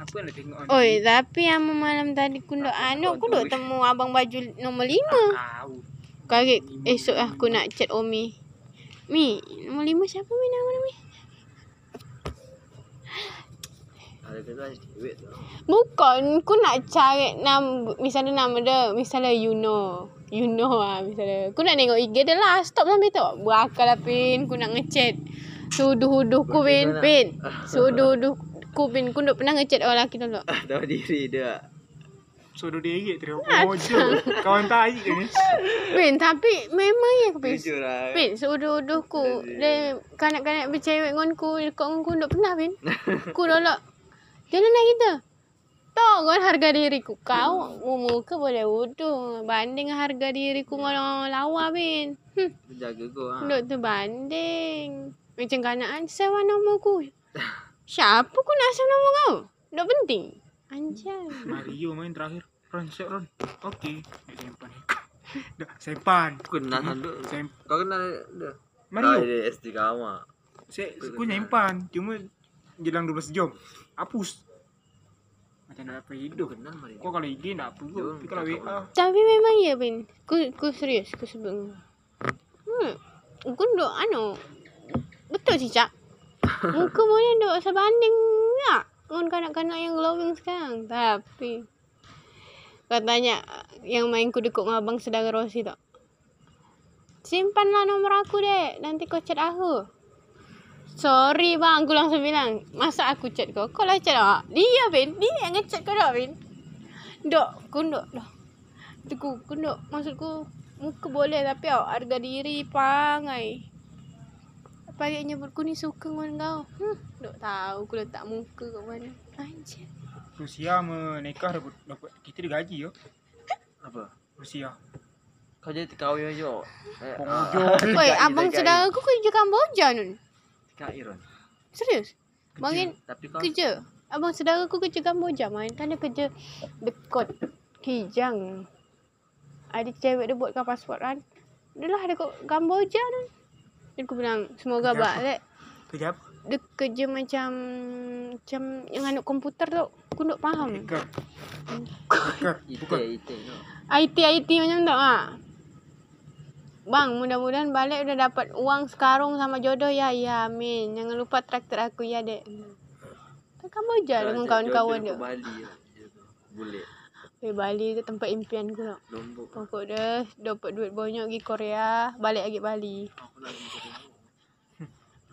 Apa nak tengok on Oi, tapi yang malam tadi aku duk anu, aku duk temu abang baju nombor lima. Tahu. Kaget esok aku nak chat Omi. Mi, nombor lima siapa Mi nama Mi? Bukan, aku nak cari nama, misalnya nama dia, misalnya you know. You know lah, misalnya. Aku nak tengok IG dia lah, stop sampai tu. Berakal lah, Pin. Aku nak ngechat. Suduh-huduh ku, Pin. Pin. Suduh-huduh ku, Pin. Aku duk pernah ngechat orang lelaki tu. Tahu diri dia. Suruh dia irit tu. Mojo. Kawan tai ke ni? Pin, tapi memang ya, Pin. Jujur lah. Pin, suduh-huduh ku. Dia kanak-kanak bercewek dengan ku. Dekat dengan ku, duk pernah, Pin. Ku tolak. Jalan lah kita. Tahu kan harga diriku. Kau muka boleh wudu. Banding harga diriku dengan lawa, Bin. Hmm. Jaga kau ha. Duk tu banding. Macam kanaan sewa nama ku. Siapa ku nak sewa nama kau? Duk penting. Anjay. Mario main terakhir. Ron, siap Ron. Okey. Nak simpan. Dah, simpan. Aku kenal sanduk. Sim- Kau kenal dia? Ah, Mario. dia SD kawan. Saya aku simpan. Cuma jelang 12 jam. Hapus. Macam nak dapat hidup. Kenal Mario. Kau kalau IG nak apa Jom, Tapi kalau tak WA. Tapi memang ya, Bin. Ku, ku serius. Ku sebut kau. Hmm. Ku duk anu. Betul sih, Cak. Muka boleh duk sebanding tak? Dengan kanak-kanak yang glowing sekarang. Tapi. Katanya yang main ku dekuk dengan abang saudara Rosi tak? Simpanlah nombor aku dek. Nanti kau chat aku. Sorry bang, aku langsung bilang. Masa aku chat kau? Kau lah chat tak? Dia Bin. Dia yang ngechat kau tak Bin? Dok, kunduk dah. Teku, kunduk. Maksudku, muka boleh tapi awak harga diri pangai. Pagi nyebut ku ni suka dengan kau. Hmm, dok tahu aku letak muka kat mana. Anjir. Rusia menikah dapat, dapat kita dia gaji yo. Apa? Rusia. Kau jadi kahwin aja. Eh, Pengujo. Oi, abang saudara aku kerja Kamboja nun. Kak Iron. Serius? Bangin Tapi kau kerja. Abang saudara aku kerja Kamboja man. Kan dia kerja dekat Kijang. Ada cewek dia buatkan pasport kan. Dia lah dekat Kamboja nun. Dan aku bilang, semoga Kerja apa? balik. Kerja apa? Dia kerja macam macam yang anak komputer tu. Aku tak faham. Hacker. Hacker. ite Bukan. ite tu. IT IT macam tu ah. Bang, mudah-mudahan balik udah dapat uang sekarung sama jodoh ya. Ya, amin. Jangan lupa traktor aku ya, Dek. Kan kamu je dengan kawan-kawan dia. Bali. lah. Boleh. Eh, Bali tu tempat impian aku nak. Lombok. Pokok dia dapat duit banyak pergi Korea, balik lagi Bali. Aku nak pergi Korea.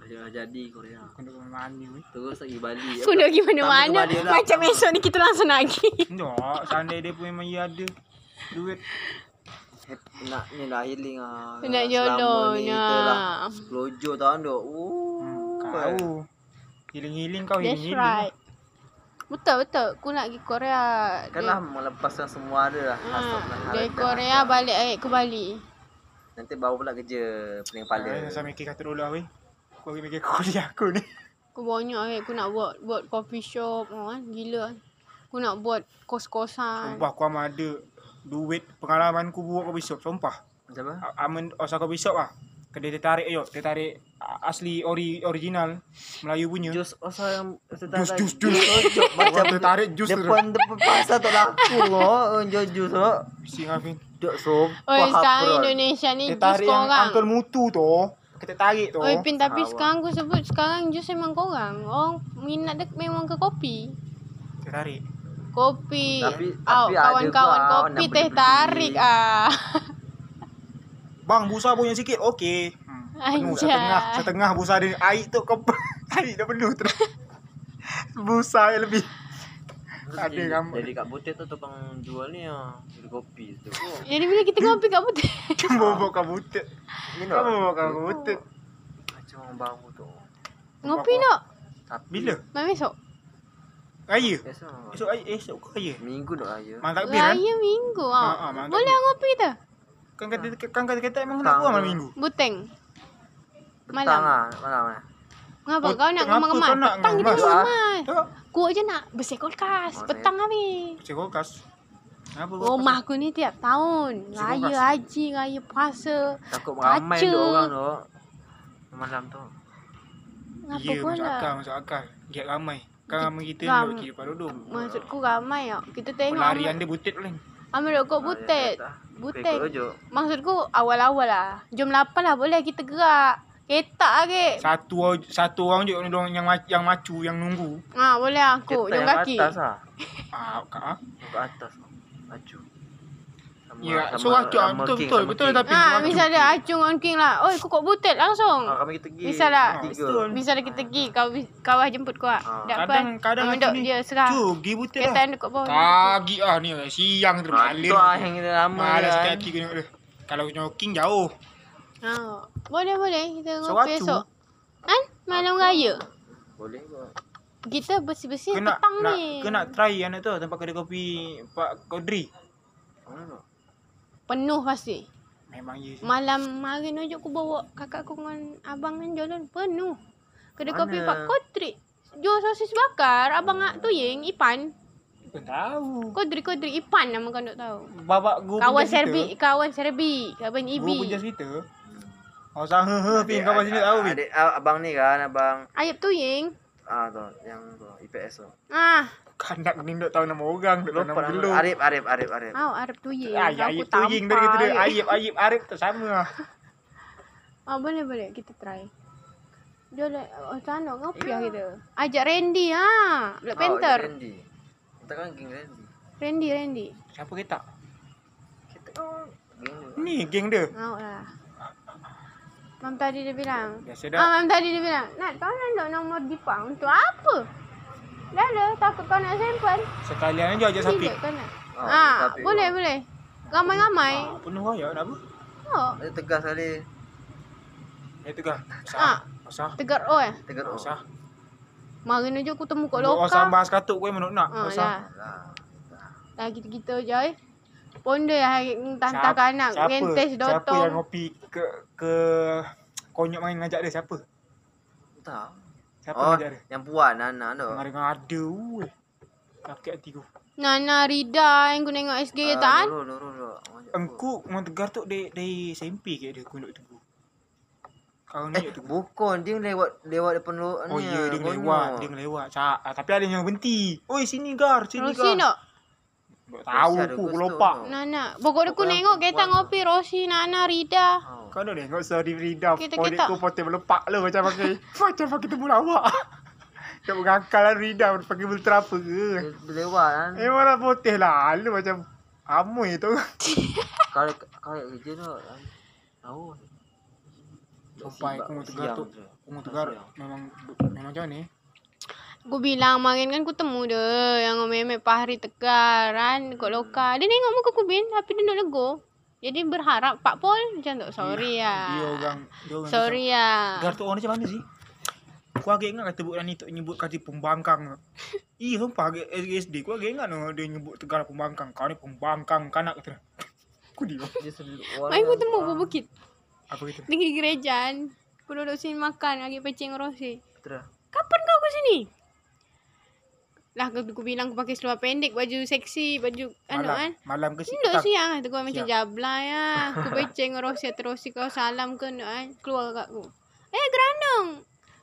Dah jadi Korea. Kau nak main mana ni? Terus lagi Bali. Aku nak pergi mana-mana. Lah. Macam esok ni kita langsung nak pergi. Tak, seandainya dia pun memang ada duit. Nak ni lah healing ah. Nak Selama jodoh, ni kita lah 10 jo tahun. Oh. Hmm, kau. Healing-healing kau That's healing-healing. right. Betul betul. Aku nak pergi Korea. Kan lah melepaskan semua ada lah. Ha, dari. Korea balik balik ke Bali. Nanti baru pula kerja pening kepala. Ah, Saya mikir kata dulu lah weh. Kau pergi mikir kuliah aku ni. Aku banyak eh. Aku nak buat buat coffee shop. Oh, kan. Gila kan. Aku nak buat kos-kosan. Sumpah aku amat ada duit pengalaman ku buat kopi shop. Sumpah. Macam apa? A- Aman osah kopi shop lah. Kedai dia tarik yo, dia tarik a- asli ori original Melayu punya. Jus osa yang Jus, jus, jus. Cocok macam Dia tarik jus tu. depan depan pasar tak laku oh jus jus oh. Sing Afin. Duk sumpah. Oi, sekarang. Indonesia ni jus korang. Uncle Mutu tu. Kita tarik tu. Oi, Pin, tapi sekarang aku sebut sekarang jus memang korang. Orang minat dia memang ke kopi. Dia tarik. Kopi. Tapi- kawan-kawan kopi teh tarik ah. Bang, busa punya sikit. Okey. Hmm. Penuh Anjay. setengah. Setengah busa dia. Air tu kau air dah penuh terus. busa yang lebih. Terus Ada jadi- gambar. Jadi kat butik tu tukang jual ni ah. Jual kopi tu. Oh. Jadi bila kita kopi kat putih. Kamu bawa kau butut. Ni Kamu bawa kau butut. macam orang baru tu. Ngopi nak? Tapi Bila? Mai besok. Raya. Esok raya. Esok raya. Minggu nak raya. Malam takbir kan? Raya minggu Ha, ha, ah. malam Boleh ngopi tu? Kan kata kan kata kata emang nak buang malam minggu. Buteng. Petang Malam. ah, malam ah. Ngapa Oh, kau nak kau nak Petang kita ngemas. Tak. Ku je nak bersih kulkas. Oh, Petang habis. Cik kulkas. Apa kau? Rumah aku ni tiap tahun. Bersih Raya haji, raya puasa. Takut ramai tu orang tu. Malam tu. Ngapa Ya, masuk akal, masuk akal. Giat ramai. Kan ramai kita Ram- duduk kiri Pak Dudung. Maksudku ramai tau. Kita tengok Pelarian dia butit paling. Ramai duk kot ujuk. Maksudku awal-awal lah. Jom 8 lah boleh kita gerak. Ketak lagi. Satu orang- satu orang je orang yang ma- yang macu yang nunggu. Ha boleh aku. Kita Jom yang kaki. atas lah. Ah, kak ah. Ke atas. Maju. Ya, so acu ah, sama betul king, betul sama betul king. tapi Ha, tu misal acu. dia acung on king lah. Oi, kau kok butet langsung. Ah, kami kita pergi. Misal lah. Betul. Misal kita pergi kau kau jemput kau ah. Ah. Tak apa. Kadang- kadang dia serah. Cu, pergi butit Kereta lah. yang dekat bawah. Pagi ah ni siang Ah, terbalik. tu ah yang kita lama Malas kan. aku tengok dia. Kalau jogging jauh. Ha. Boleh boleh kita So, ngopi esok. Kan? Malam raya. Boleh kot. Kita bersih-bersih Kena petang nak ni. kena try anak tu tempat kedai kopi Pak Kodri. Mana tu? Penuh pasti. Memang ye. Malam hari ni aku bawa kakak aku dengan abang kan jalan penuh. Kedai Mana? kopi Pak Kodri. Jual sosis bakar, abang ak tu yang Ipan. Bukan tahu. Kodri Kodri Ipan nama kau tak tahu. Babak guru Kawan. Serbi, kawan Serbi, kawan Ibi. punya cerita. Oh sah he he pin kau masih tahu pin. Adik, ah, abang ni kan, abang Ayub tu yang. ah tu, yang tu, IPS tu. Ah, Kandak ni dok tahu nama orang, dok tahu Lupa nama gelu. Arif, Arif, Arif, Arif. oh Arab tu yang. Ah, ya, Ayib tu ying dari kita dia. Ayib Ayib Arif tu sama lah. Ah, boleh boleh kita try. Dia le oh, sana ngopi lah kita. Ajak Randy ah. Black Oh, Panther. Randy. Kita kan geng Randy. Randy Randy. Siapa kita? Kita kan geng dia. Ni geng dia. Mau lah. Mam tadi dia bilang. Biasa Ah, dah. mam tadi dia bilang, "Nak kau nak nak nomor Dipa untuk apa?" Dah lah, takut kau nak simpan. Sekalian aja ajak sapi. Nak. Ah, Ah, sapi boleh kau. boleh. Ramai-ramai. Ah, penuh raya nak apa? Oh, Dia tegas sekali. Eh tu kah? Ah. Sah. Sah. tegar oh ya. Tegas. Oh. Sah. Mari ni je aku temu kat Oh lokal. sambal katuk kau menuk nak. Ah, Oh sah. lah. Lah. Dah kita-kita je eh. Ponde hari tantang Siapa- anak siapa- ngentes Siapa yang dotong. ngopi ke ke konyok main ngajak dia siapa? Tak. Siapa Oh, dia? yang puan Nana tu. Mari ngada weh. Sakit hati ku. Nana Rida yang aku tengok SG Ah, tak? Dulu, dulu, dulu. Engku orang tegar tu dari dari SMP ke dia aku duduk tunggu. Kau ni Eh, tunggu. bukan. Dia lewat lewat depan lu. Oh ya dia lewat, dia lewat. Ah, tapi ada yang berhenti. Oi sini gar, sini gar. tak? Tak tahu aku kelopak. Nana. Pokok aku tengok aku kita buat. ngopi Rosi, Nana, Rida. Oh. Kau dah tengok sorry Frida. Kita- Podik kita- ku potek melepak lu macam pakai macam pakai temu lawak. Dia berangkal lah Rida pakai ultra apa ke. Dia, dia lewat kan. Eh mana putih lah lu macam amoy tu. Kalau kalau kerja tu. Tahu. Sampai aku mau tegar tu. Aku mau tegar memang memang macam ni. Aku bilang marin kan aku temu dia yang memek Pahri tegar kan kat lokal. Dia tengok muka aku bin tapi dia nak lego. Jadi berharap Pak Pol macam tu. Sorry Dia lah. orang dia orang Sorry lah. Tegar tu orang macam mana sih? Aku agak ingat kata bukan ni tu nyebut kata pembangkang. Ih, sumpah agak SD. Aku agak ingat no, dia nyebut tegar pembangkang. Kau ni pembangkang kanak kata. Aku dia. Dia. Main aku temu bukit. Apa gitu? Tinggi gerejaan. Aku duduk sini makan lagi pecing Rosi. Terus. Kapan kau ke sini? Lah aku, aku bilang aku pakai seluar pendek, baju seksi, baju anu kan. Malam, ke Duduk petang? siang tu kau macam Siang. jablay ah. Aku beceng Rosi terus kau salam ke nak kan. Keluar kat aku. Eh gerandong.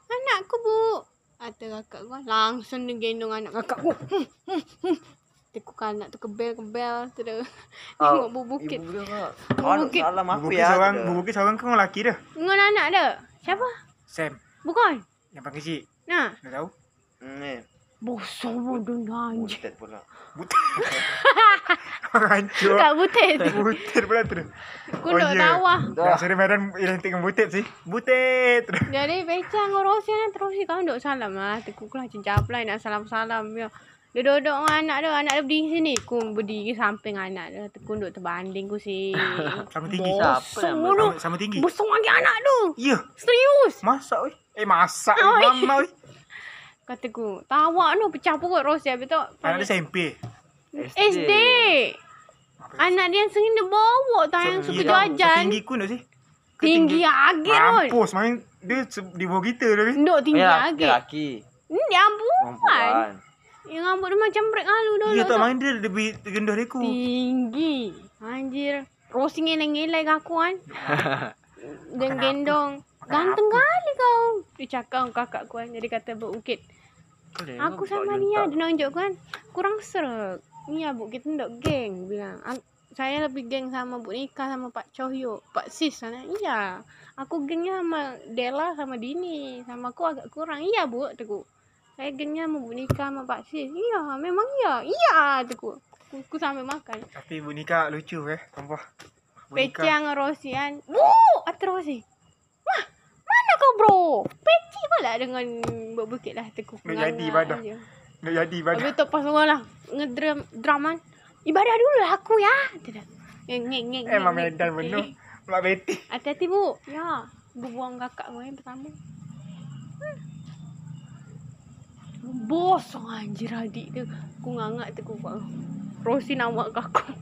Anakku bu. Kata kakak kau langsung dia gendong anak kakak aku. Hmm, hmm, hmm. Tekuk anak tu kebel-kebel terus. Tengok bu bukit. Ibu dia kak. Bu Oh, bukit. salam aku Bukit ya. seorang, kata. bukit seorang kan orang lelaki dah. Dengan anak dia. Siapa? Sam, Bukan. yang pakai kecil. Nah. Dah tahu? Hmm, Ni. Bosok bodoh anjing. Butet pula. Butet. Hancur. Kak butet. Butet pula tu. Aku Oh, nak ya. tawa. Nak seri medan identik dengan butet sih. Butet. Jadi becang Rosi kan terus kau duk salam lah. Tekuk lah macam jablay nak salam-salam. Ya. Dia duduk dengan anak dia. Anak dia berdiri sini. Ku berdiri samping anak dia. Tekuk duk terbanding ku si. Sama tinggi. Bodoh. Sama, sama tinggi. Besar lagi anak tu. Ya. Serius. Masak oi. Eh masak oi. Mama oi. Kata ku. Tawa tu. Pecah perut Rosi. Habis tu. Anak dia SMP. SD. Anak dia yang sering dia bawa. Tak yang suka jajan. Tinggi ku nak sih. Tinggi agak tu. Mampus main dia di bawah kita tapi. Duk tinggi dia agak. laki. Ni dia perempuan. Perempuan. Yang rambut dia macam break halu dulu. Ya tak tu. main dia lebih rendah dari aku. Tinggi. Anjir. Rosi ngeleng-ngeleng kat aku kan. Dan gendong. Ganteng kali kau. Dia cakap kakak aku kan. Jadi kata bukit. Boleh Aku sama dia junta. dia nunjuk kan kurang serak. Iya bu kita ndok geng bilang. Saya lebih geng sama Bu Nika sama Pak Cohyo, Pak Sis sana. Iya. Aku gengnya sama Dela sama Dini, sama aku agak kurang. Iya bu, teku. Saya gengnya sama Bu Nika sama Pak Sis. Iya, memang iya. Iya, teku. Aku, aku sampai makan. Tapi Bu Nika lucu eh. Peci yang Rosian. Bu, Atrosi. Mana kau bro? Peci pula dengan Buat bukit lah teku. Nak jadi ibadah. aja. Nak jadi ibadah. Habis tu pas orang lah ngedram draman. Ibadah dulu lah aku ya. Tidak. Ngeng ngeng ngeng. Emang ngeng, medan penuh. Mak Betty. Hati-hati bu. Ya. Bu buang kakak gue yang pertama. Hmm. Bosong anjir adik tu. Aku ngangak tu aku. Rosi nama aku.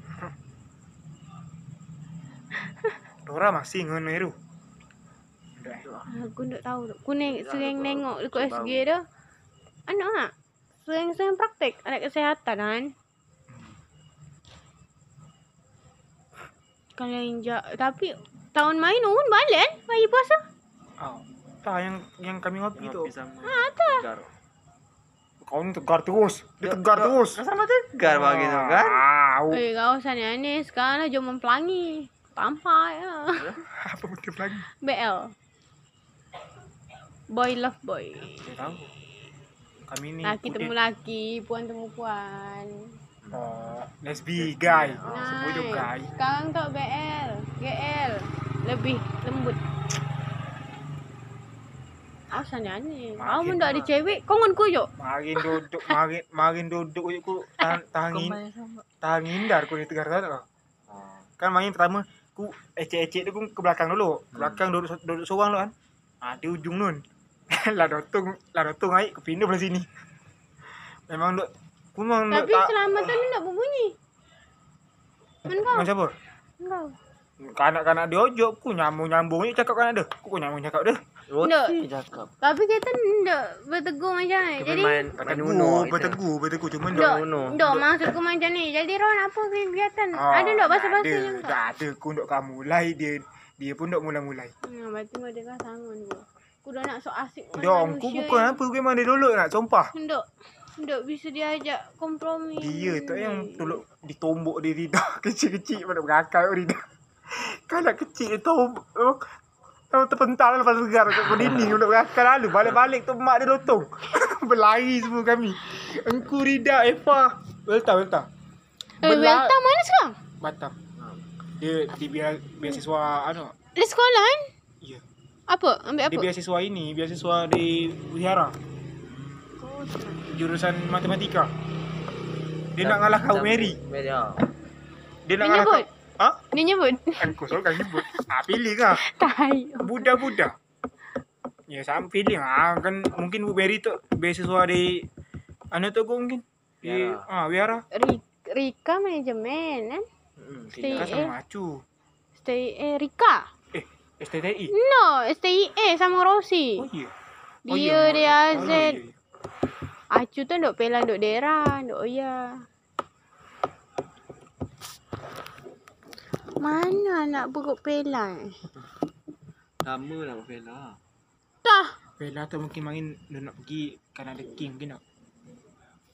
Dora masih ngono itu. Aku tak tahu. Aku neng, sering aku- nengok dekat SG tu. Anak ah. Sering-sering praktek anak kesihatan kan. Kalau ja, tapi tahun main pun balik kan hari puasa. Oh. Tak yang yang kami ngopi tu. Ah, Tegar. Kau ni tegar terus. Dia tegar terus. Sama tegar bagi tu kan. Eh kau sana ni sekarang jom pelangi. Tampak ya. Apa benda lagi? BL. Boy love boy. Tak tahu. Kami ni Laki putih. temu laki, puan temu puan. Oh, lesbi guy. Semua tu Nice. guy. Sekarang tak BL, GL. Lebih lembut. Asal ni. Kau pun tak ada cewek, kau ngon kuyuk. Marin duduk, marin marin duduk je ku tahan tahan, Kau ngin, main sama. tahan ngindar ku di tegar tak. Oh. Kan main pertama ku ecek-ecek tu ku ke belakang dulu. Ke belakang duduk duduk seorang tu kan. Ah di ujung nun. lah dotung, lah dotung aik ke pindah belah sini. Memang duk memang duk Tapi tak selamatan ni tak berbunyi. Mana kau? Macam apa? Kau. Kanak-kanak dia ojok ku nyambung-nyambung je cakap kan ada. Ku nyambung cakap dia. Roti cakap. Tapi kita tak bertegur macam ni. Jadi. Bertegur, bertegur, bertegur cuma tak, duk Uno. tak maksudku macam ni. Jadi Ron apa kegiatan? Ah, ada tak bahasa-bahasa yang? Tak ada ku duk kamu mulai dia dia pun duk mulai-mulai. Hmm, berarti mereka bu. Aku dah nak sok asik dengan ku manusia bukan apa ku memang dia dulu nak sumpah. Ndok. Ndok bisa diajak kompromi. Dia tu yang tolok ditombok dia lidah kecil-kecil pada berakal lidah. Kalau kecil dia tombok oh, oh, terpental lepas segar kat dinding untuk berakal lalu balik-balik tu mak dia lotong. Berlari semua kami. Engku Rida Eva Welta Welta. Eh, Welta mana sekarang? Batam. Dia dia biar beasiswa anu. Di sekolah kan? Apa? Ambil apa? Dia beasiswa ini, beasiswa di Wihara. Jurusan matematika. Dia nak ngalah kau Mary. Mary. ah. Dia nak ngalah kau. nyebut? Ha? Dia nyebut. Aku selalu kan sebut. Ah, pilih kah? Tai. Budak-budak. Ya, sama pilih. Ah, kan mungkin Bu Mary tu beasiswa di anu tu aku mungkin. Di ah Wihara. Ri- Rika manajemen kan? Hmm, Stay- Kan tidak. sama acu. Stay eh Rika. Eh, STTI. No, STIA sama Rosi. Oh iya. Dia oh, dia oh, AZ. iya, iya. Acu tu duk pelan duk daerah, duk ya. Mana nak buruk pelan? Lama lah Bella. Dah. Bella tu mungkin main dia nak pergi Canada King mungkin tak?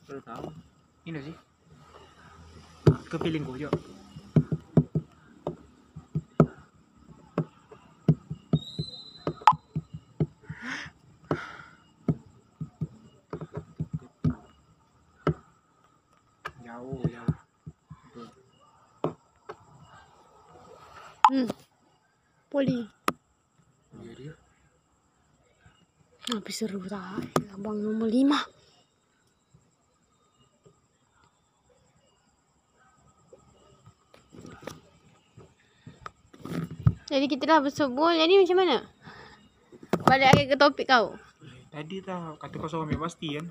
Baru tahu. Ini sih. Kepiling kau je. Jauh, jauh. Hmm. Poli. Ya. Tapi seru tak? Abang nombor lima. Jadi kita dah bersubuh. Jadi macam mana? Balik lagi ke topik kau. Tadi tak kata kau suruh ambil pasti kan.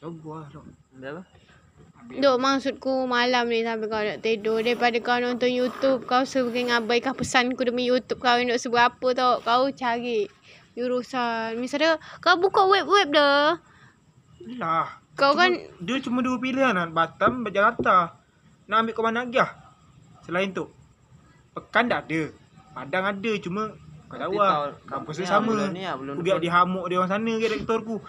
Coba lah. Ambil apa? Duk maksudku malam ni sampai kau nak tidur Daripada kau nonton YouTube Kau sering abaikan pesanku demi YouTube kau Nak seberapa tau Kau cari Urusan Misalnya Kau buka web-web dah Lah. Kau Cuma- kan Dia cuma dua pilihan kan. Batam, Jakarta. Nak ambil kau mana lagi lah. Selain tu. Pekan dah ada. Padang ada cuma kau tahu lah. Kampus dia lah, sama. Aku biar dihamuk dia orang sana ke rektor ku.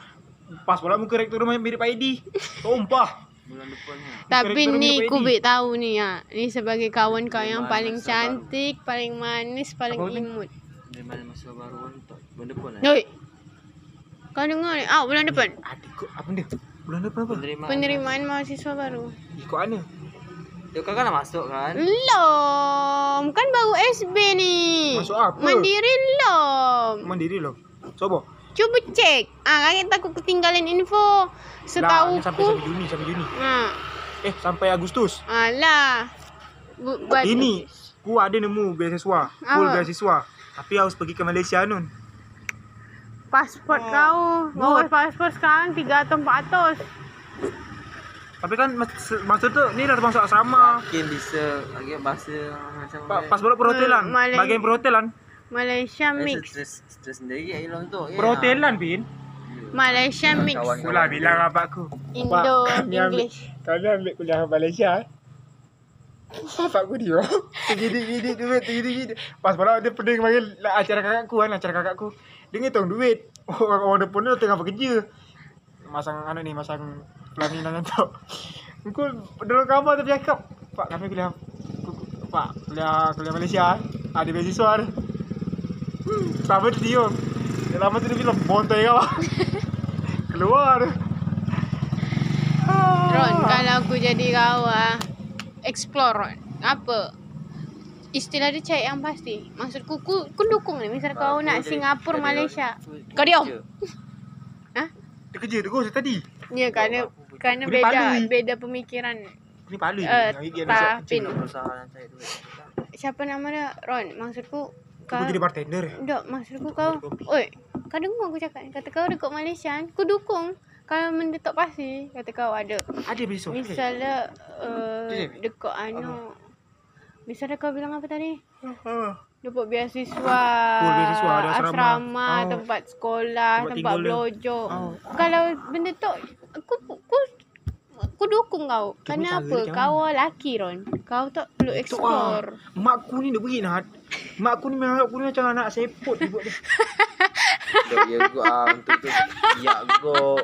Pas pula muka rektor rumah mirip Pak Edi. Tumpah. Bulan depan ni. Tapi ni dia Kubik tahu ni ya. Ni sebagai kawan kau yang paling cantik, paling manis, paling Apa imut. Dari mana masa baru kan tak. Bulan depan lah. Hoi. Kau dengar ni? Ah, bulan depan. Adik kau apa benda? Bulan depan apa? Penerimaan. Penerimaan mahasiswa baru. Ikut mana? Kau kan dah masuk kan? Belum. Kan baru SB ni. Masuk apa? Mandiri belum. Mandiri loh. Coba. Cuba cek. Ah, kakak takut ketinggalan info. Setahu Lah, sampai ku. sampai Juni, sampai Juni. Ha. Eh, sampai Agustus. Alah. Bu, buat Ini ku ada nemu beasiswa, full Apa? beasiswa. Tapi harus pergi ke Malaysia nun. pasport Oh. kau. Bawa pasport sekarang 300 400. Tapi kan mas- masa tu ni dah termasuk asrama. Yakin bisa lagi bahasa macam Pa, pas bola perhotelan. Hmm, Bagian perhotelan. Malaysia mix. Stres, stres sendiri ya hilang tu. Ya. Perhotelan pin. Malaysia mix. Lah bilang abak aku. Indo English. Kau ni ambil kuliah Malaysia. eh? Bapak aku dia. Gidi-gidi duit, gidi-gidi. Pas bola dia pening panggil lah, acara kakakku kan, acara kakakku. Dia ngitung duit. Orang orang depan dia tengah bekerja. Masang anu ni, masang pelaminan tu. Aku dalam kamar tu cakap, Pak kami kuliah Pak, kuliah kuliah Malaysia. eh. Ada beasiswa dia. Sama dia diam. Dia lama tu dia bilang, bontai kau. Keluar dia. Ron, kalau aku jadi kau ah, explore Ron. Apa? Istilah dia cari yang pasti. Maksudku, ku, ku dukung ni. Misal kau nak Singapura, Malaysia. Kau diam. Ha? Dia kerja terus tadi. Ya, kerana, kerana beda, beda pemikiran. Ni palu uh, dia. tak, Pin. Duit. Siapa nama dia? Ron, maksudku, kau... jadi bartender. Tak, maksudku Untuk kau... Oi, kau dengar aku cakap. Kata kau dekat Malaysia, ku dukung. Kalau mendetok pasti, kata kau ada. Ada besok. Misalnya uh, dekat anu Misalnya kau bilang apa tadi? Dapat beasiswa, beasiswa, ada asrama. asrama, Oh. tempat sekolah, Tempat tempat, tinggal dia. belojo. Oh. Kalau benda tu aku aku aku dukung kau. Cara Kenapa? dia Kau laki Ron. Kau tak perlu Tu ah. explore. Mak aku ni nak pergi nak. Mak aku ni memang aku ni macam anak sepot dia buat dia. Dok ya gua ah untuk tu. Ya gua.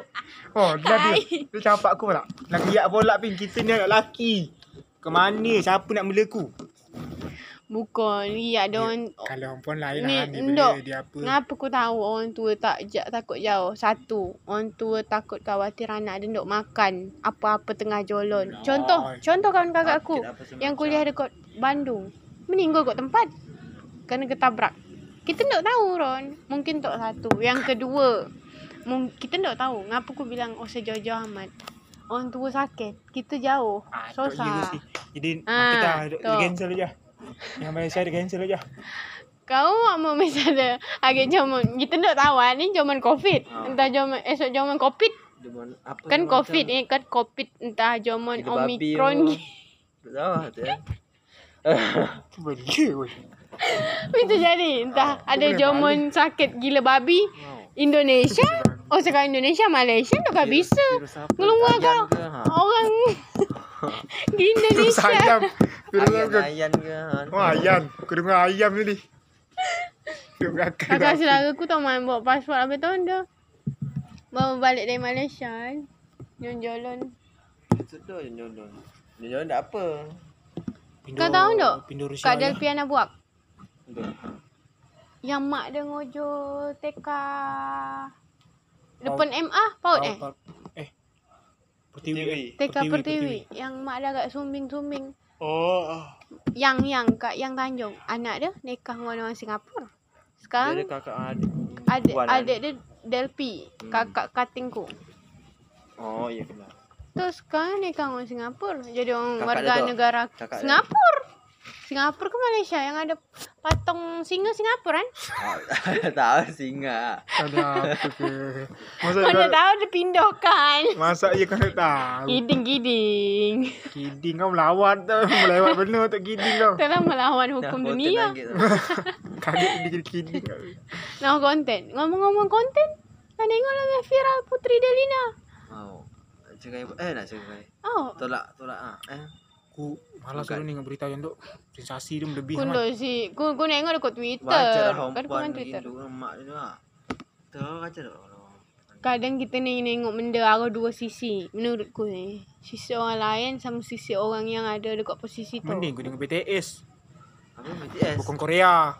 Oh, dah dia. Dia campak aku pula. Nak riak pula pin. Kita ni anak lelaki. Ke mana? Siapa nak mela aku? Bukan, ya ada orang Kalau perempuan lain Ni, lah. Dia bela dia apa. Ngapa aku tahu orang tua tak ja, takut jauh? Satu, orang tua takut khawatir anak dia duk makan apa-apa tengah jalan. Alah. Contoh, contoh kawan kakak aku yang kuliah dekat Bandung. Meninggal kat tempat. Kena ketabrak. Kita tak tahu Ron. Mungkin tak satu. Yang kedua, kita tak tahu. Ngapa aku bilang oh sejauh-jauh amat. Orang tua sakit. Kita jauh. Ah, Susah. Jadi Ah, kita cancel aja. Yang Malaysia dia cancel aja. Kau mau misalnya agak zaman kita tak tahu ah, ni zaman covid. Ah. Entah zaman esok zaman covid buat apa kan macam- covid ni kan covid entah zaman tu. ni. Tak tahu lah tu ya. Weh. Bisa jadi entah ada boleh zaman sakit gila babi. Indonesia. Oh sekarang Indonesia Malaysia tak bisa. Ngeluar kau. ke, ha? Di Terus Indonesia. ayam. Terus Ayan, ayam. ayan ke? ha? Oh ayam. Aku dengar ayam belakang. Kakak saudara aku tak main bawa pasport habis tahun dah. Bawa balik dari Malaysia kan. Jalan-jalan. Itu tu yang jodoh. Dia jodoh tak apa. Kau tahu tak? Kak je. Delpiana buat. Betul. Yang mak dia ngojo TK Depan MA paut eh. Pertiwi. TK Pertiwi. Yang mak dia agak sumbing-sumbing. Oh. ah. Yang yang kat yang Tanjung. Anak dia nikah dengan orang Singapura. Dia Sekarang ada kakak adik. adik kan? adik dia Delpi, Hmm. kakak katingku. Oh, iya kenal. Terus sekarang nikah dengan Singapura. Jadi orang Kakak warga dia tu? negara Kakak dia? Singapura. Singapura ke Malaysia yang ada patung singa Singapura kan? Oh, tahu singa. Ada apa ke? Masa Mana kau, tahu dia pindahkan. masa kau tak tahu. Giding-giding. Kidding kau melawat tu. Melawat benar untuk kidding kau. Telah melawan hukum dunia. tu. Kaget dia jadi kidding kau. Nah konten. Ngomong-ngomong konten. Kau tengok lah yang viral Putri Delina. Mau. Cerai eh nak cerai. Oh. Tolak, tolak ah. Eh. Aku malas dulu ni dengan berita yang tu. Sensasi dia lebih Kundo amat. si. Ku, ku tengok dekat Twitter. Dah Kan ku main Twitter. Mak tu ah. Tahu dah. kadang kita ni tengok benda ada dua sisi. Menurutku ni. Sisi orang lain sama sisi orang yang ada dekat posisi tu. Mending kau tengok BTS. Apa BTS? Bukan Korea.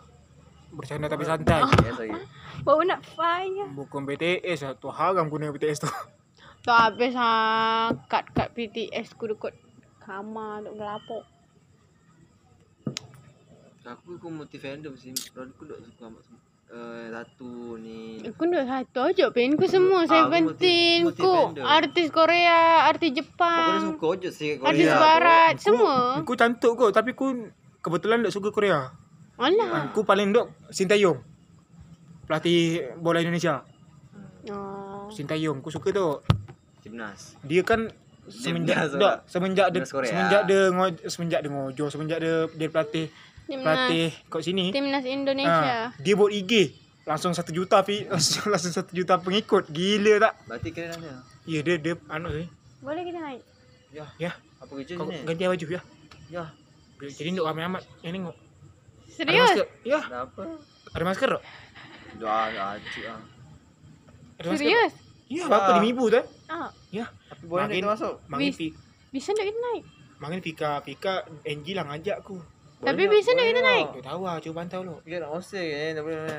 Bercanda tapi santai. BTS. Baru nak fire. Bukan BTS lah. Tu haram guna BTS tu. Tu habis ha kat-kat PTS ku dekat kamar duk gelapok. Aku aku multi fandom sih. Kalau aku duk suka amat semua. Eh, satu ni. Aku dah satu aja pen ku semua. aku Seventeen multi- ku. Artis Korea, artis Jepang, suka je sih artis Korea. barat, Ku- semua. Ku cantik kot. Tapi ku kebetulan tak suka Korea. Alah. Ku paling dok Sintayong. Pelatih bola Indonesia. Oh. Sintayong. Ku suka tu. Timnas. Dia kan semenjak tak, lah. semenjak dia Korea. semenjak dia ngoj, semenjak dia ngojo semenjak dia dia pelatih Timnas, pelatih kat sini Timnas ah, Indonesia. dia buat IG langsung satu juta pi langsung, langsung satu juta pengikut gila tak Berarti keren ada. ya dia dia anu ni Boleh kita naik? Ya. ya Apa kerja kau ni? ganti baju ya Ya. jadi nduk ramai amat yang tengok ada Serius? masker ya Ada apa? ada masker tak Doa doa acik ah. ada Serius? ya apa lima ibu tu eh Ah, ya Tapi boleh kita masuk. Mangin Bis- bisa tak kita naik? Mangin Pika Pika NG lah ngajak aku Tapi bisa tak kita naik? Dia tahu lah cuba pantau lu Kita nak osir ke tak boleh mana.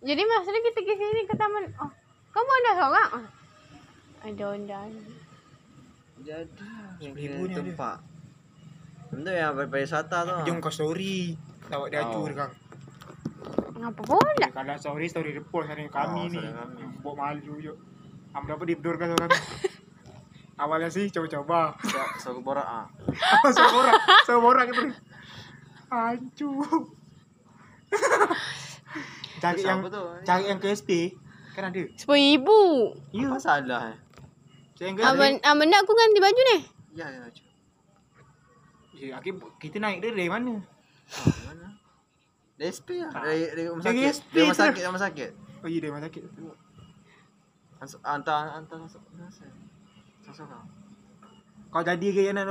Jadi maksudnya kita ke sini ke taman. Oh, kamu ada seorang? Oh. Ada undang. Jadi kena ni ada. tempat. Benda yang pariwisata tu. jom kau story Tawak dia acur kang Ngapa pula? Kalau story story report hari kami Oh, ni. kami. Buat malu je. Am berapa dibedurkan orang kami. Awalnya sih coba-coba. So aku borak ah. Sama orang, sama orang itu. Hancur. cari yang cari yang KSP kan ada. Sepuluh ribu. Ya. Apa salah eh? Cari yang KSP. Aman, aman nak aku ganti baju ni? Ya ya. Ya, akhir kita naik dia dari mana? Ah, Mana? Dari SP lah. Dari, dari rumah Dari sakit. SP Dari rumah sakit, rumah sakit. Oh iya dari mana sakit. Hantar, hantar, hantar masuk. Masuk kau. Kau jadi ke yang nak